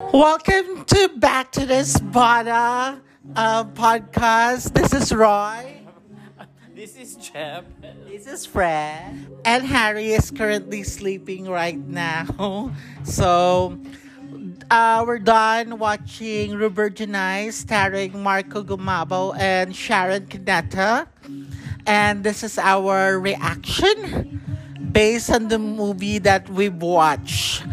Welcome to back to the Spada uh, podcast. This is Roy. This is Jeff. This is Fred. And Harry is currently sleeping right now. So uh, we're done watching Rubergenize starring Marco Gumabo and Sharon Cuneta. And this is our reaction based on the movie that we watched.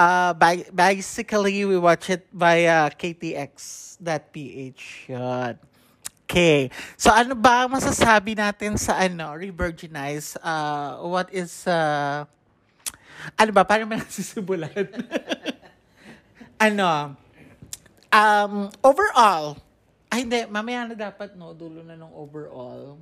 Uh, by, basically, we watch it via KTX.ph. Yun. Okay. So ano ba masasabi natin sa ano, Revirginize? Uh, what is, uh, ano ba, paano ba nasisimulan? ano, um, overall, ay hindi, mamaya na dapat, no, dulo na ng overall.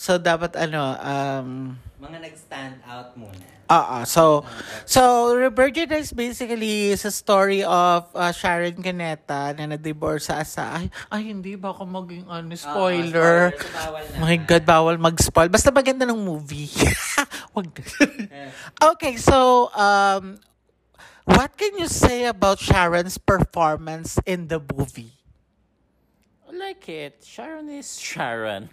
So, dapat ano, um, Mga nag-stand out muna. Oo. So, so Revirgin is basically is a story of uh, Sharon Caneta na na-divorce sa asa. Ay, ay, hindi. Baka maging ano, spoiler. spoiler, so. My God, bawal mag-spoil. Basta maganda ng movie. Wag. okay, so, um, what can you say about Sharon's performance in the movie? I like it. Sharon is Sharon.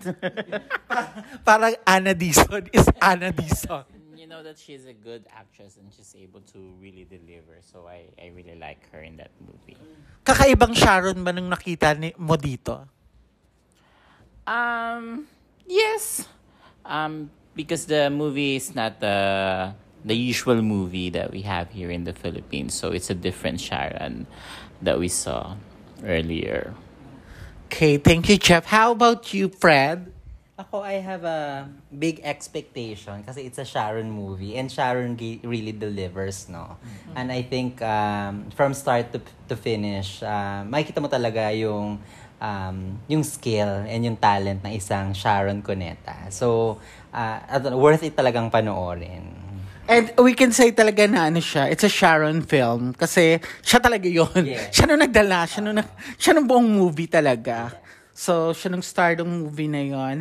Parang Anna Dison is Anna Dison. you know that she's a good actress and she's able to really deliver. So I, I really like her in that movie. Kakaibang Sharon ba nung nakita ni, mo dito? Um, yes. Um, because the movie is not the the usual movie that we have here in the Philippines. So it's a different Sharon that we saw earlier. Okay, thank you, Jeff. How about you, Fred? Ako, I have a big expectation kasi it's a Sharon movie and Sharon ge- really delivers, no? And I think um, from start to, to finish, uh, makikita mo talaga yung um, yung skill and yung talent ng isang Sharon Cuneta. So, uh, worth it talagang panoorin. And we can say talaga na ano siya, it's a Sharon film. Kasi siya talaga yon Yeah. Siya nung nagdala, siya nung, nag- siya nung buong movie talaga. So, siya nung star ng movie na yon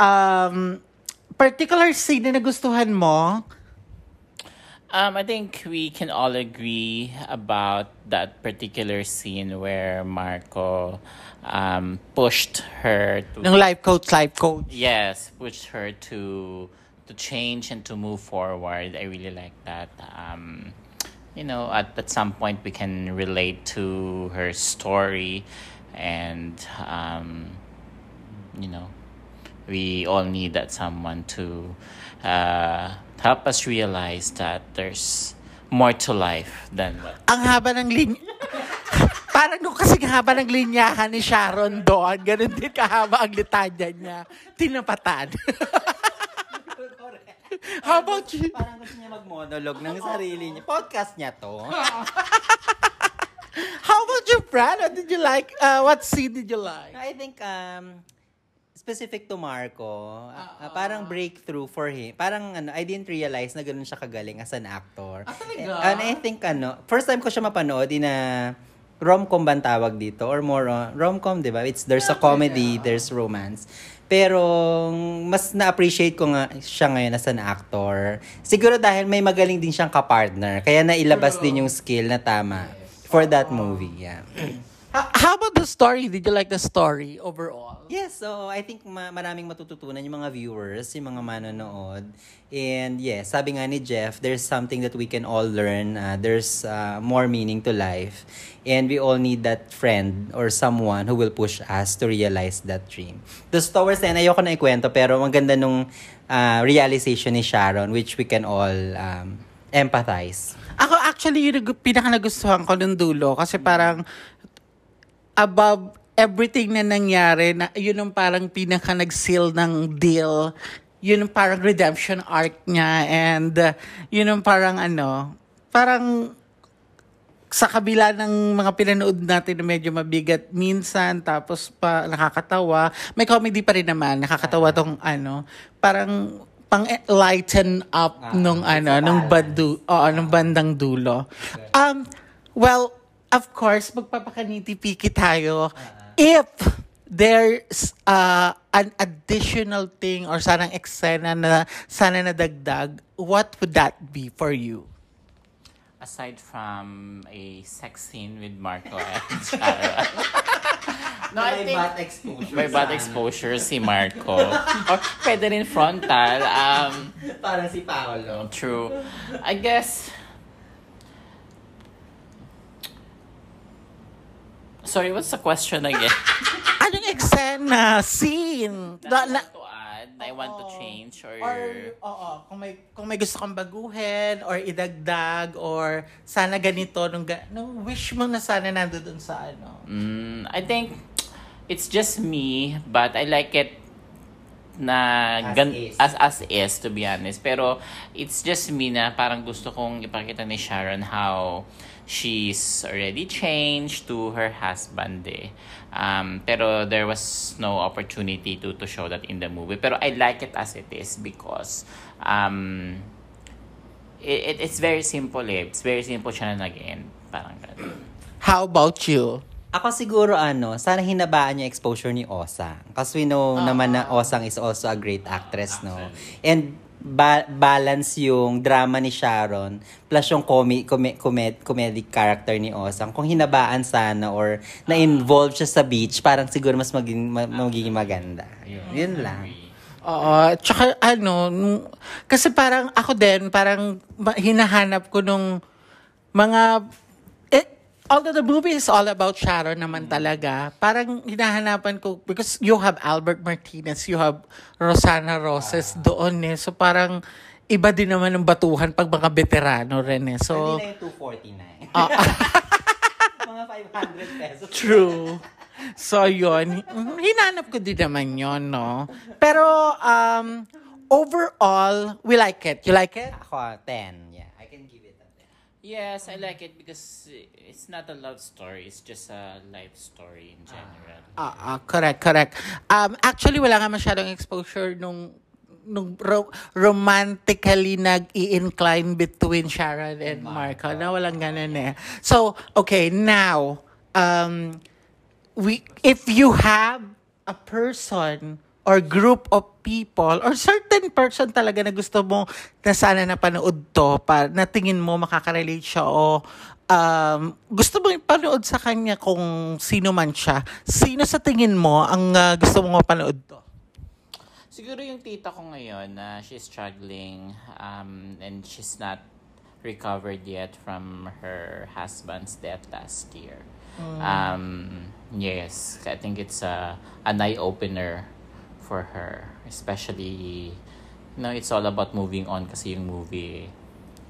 Um, particular scene na nagustuhan mo? Um, I think we can all agree about that particular scene where Marco um, pushed her to Ng life coach, life coach. Yes, pushed her to to change and to move forward. I really like that. Um, you know, at, at some point we can relate to her story, and um, you know, we all need that someone to uh, help us realize that there's more to life than what Ang haba ng linya. Parang nung kasi haba ng linyahan ni Sharon doon, ganun din kahaba ang litanya niya. Tinapatan. How about you? Parang gusto niya mag-monologue ng sarili niya. Podcast niya to. How about you, Fran? What did you like? Uh, what scene did you like? I think um specific to Marco, uh, parang breakthrough for him. Parang ano, I didn't realize na ganun siya kagaling as an actor. Ah, talaga? And I think ano, first time ko siya mapanood in a rom-com ba tawag dito or more on rom-com, 'di ba? It's there's a comedy, there's romance. Pero mas na-appreciate ko nga siya ngayon as an actor. Siguro dahil may magaling din siyang kapartner, kaya nailabas din yung skill na tama for that movie. Yeah. Uh, how about the story? Did you like the story overall? Yes, so I think ma- maraming matututunan yung mga viewers, yung mga manonood. And yes, sabi nga ni Jeff, there's something that we can all learn. Uh, there's uh, more meaning to life. And we all need that friend or someone who will push us to realize that dream. The towards the end, ayoko na ikwento, pero ang ganda nung uh, realization ni Sharon, which we can all um, empathize. Ako actually yung pinaka nagustuhan ko nung dulo kasi parang above everything na nangyari, na, yun yung parang pinaka nag-seal ng deal. Yun yung parang redemption arc niya and uh, yun yung parang ano, parang sa kabila ng mga pinanood natin na medyo mabigat minsan tapos pa nakakatawa. May comedy pa rin naman nakakatawa tong ano parang pang lighten up Ah, nung ano nung bandu oo nung bandang dulo. Um well of course magpapakaniti-piki tayo if there's uh, an additional thing or sanang eksena na sana nadagdag what would that be for you aside from a sex scene with Marco and Sharon. no, I May think butt exposure. may bad sana. exposure si Marco. Or pwede rin frontal. Um, Parang si Paolo. true. I guess... Sorry, what's the question again? Anong eksena, scene? Na, Na, to add, I want to change or... or, oo, kung may, kung may gusto kang baguhin, or idagdag, or sana ganito, nung, ga, nung wish mo na sana nandoon sa ano. Mm, I think it's just me, but I like it na As gan- is. as as is to be honest. Pero it's just me na parang gusto kong ipakita ni Sharon how she's already changed to her husband eh. Um, pero there was no opportunity to to show that in the movie. Pero I like it as it is because um, it, it, it's very simple eh. It's very simple siya na nag-end. Parang ganun. How about you? Ako siguro ano, sana hinabaan yung exposure ni Osang. Kasi we know naman na Osang is also a great actress, no? And ba- balance yung drama ni Sharon plus yung comi- come- comed- comedic character ni Osang. Kung hinabaan sana or na-involve siya sa beach, parang siguro mas maging, ma- magiging maganda. Yun lang. Oo, tsaka ano, nung- kasi parang ako din, parang hinahanap ko nung mga, although the movie is all about Sharon naman talaga, parang hinahanapan ko, because you have Albert Martinez, you have Rosana Roses doon eh, so parang iba din naman ng batuhan pag mga veterano rin eh. So, Hindi na yung 249. ah, Mga 500 pesos. True. So, yun. Hinanap ko din naman yun, no? Pero, um, overall, we like it. You like it? Ako, ah, 10. Yeah, I can give it a 10. Yes, I like it because it's not a love story. It's just a life story in general. Ah, ah, correct, correct. Um, actually, wala nga masyadong exposure nung nung ro- romantically nag-i-incline between Sharon and Marco. Na walang ganun eh. So, okay, now, um, we, if you have a person or group of people or certain person talaga na gusto mo na sana napanood to para na tingin mo makakarelate siya o um, gusto mo ipanood sa kanya kung sino man siya, sino sa tingin mo ang uh, gusto mo mapanood to? Siguro yung tita ko ngayon na she's struggling um, and she's not recovered yet from her husband's death last year. Um, yes, I think it's a an eye opener for her, especially you know, it's all about moving on kasi yung movie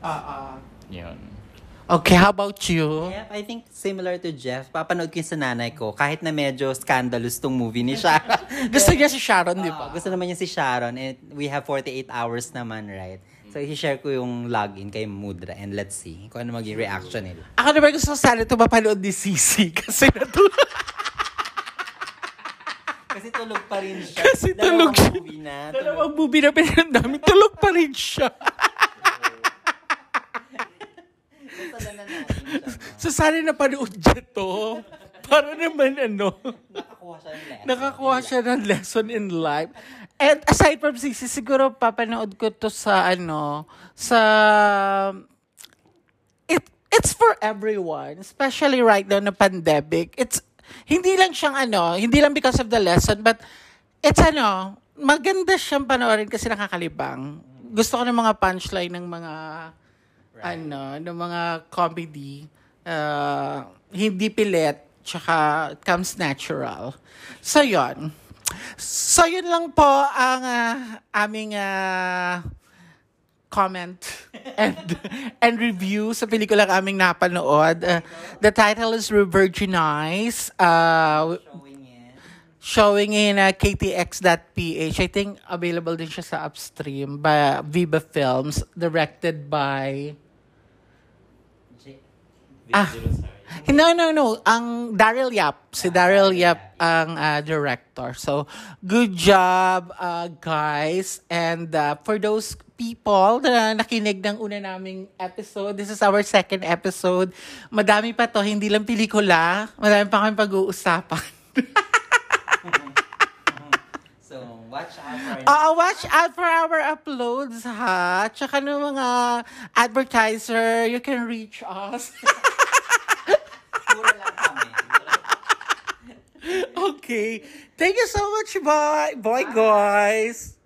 Ah, yun. Okay, how about you? Yep, I think similar to Jeff, papanood ko yun sa nanay ko kahit na medyo scandalous tong movie ni Sharon. Gusto niya si Sharon, di Ah, ba? gusto naman niya si Sharon and we have 48 hours naman, right? So, i-share ko yung login kay Mudra and let's see kung ano maging reaction nila. Ako naman gusto ko sana ito mapanood ni Sisi kasi natulog. Kasi tulog pa rin siya. Kasi tulog siya. movie na. Dalawang movie na pinanood namin, tulog pa rin siya. Basta na napanood niya to. Para naman ano, Nakakuha siya ng lesson. nakakuha siya ng lesson in life. And aside from Sisi, siguro papanood ko to sa ano, sa... It, it's for everyone, especially right now na pandemic. It's, hindi lang siyang ano, hindi lang because of the lesson, but it's ano, maganda siyang panoorin kasi nakakalibang. Gusto ko ng mga punchline ng mga ano, ng mga comedy, uh, hindi pilit, tsaka it comes natural. So, yon. So, yun lang po ang ah, aming ah, comment and and review sa pelikulang aming napanood. Uh, the title is Revirginize. Uh, Showing in uh, ktx.ph. I think available din siya sa upstream by Viva Films, directed by... J- Ah, no, no, no. Ang Daryl Yap. Si Daryl Yap ang uh, director. So, good job, uh, guys. And uh, for those people na nakinig ng una naming episode, this is our second episode. Madami pa to, hindi lang pelikula. Madami pa kami pag-uusapan. So, Watch out for our Oo, watch out for our uploads, ha? Tsaka ng mga advertiser, you can reach us. Puro lang kami. okay. Thank you so much, bye. Bye, guys.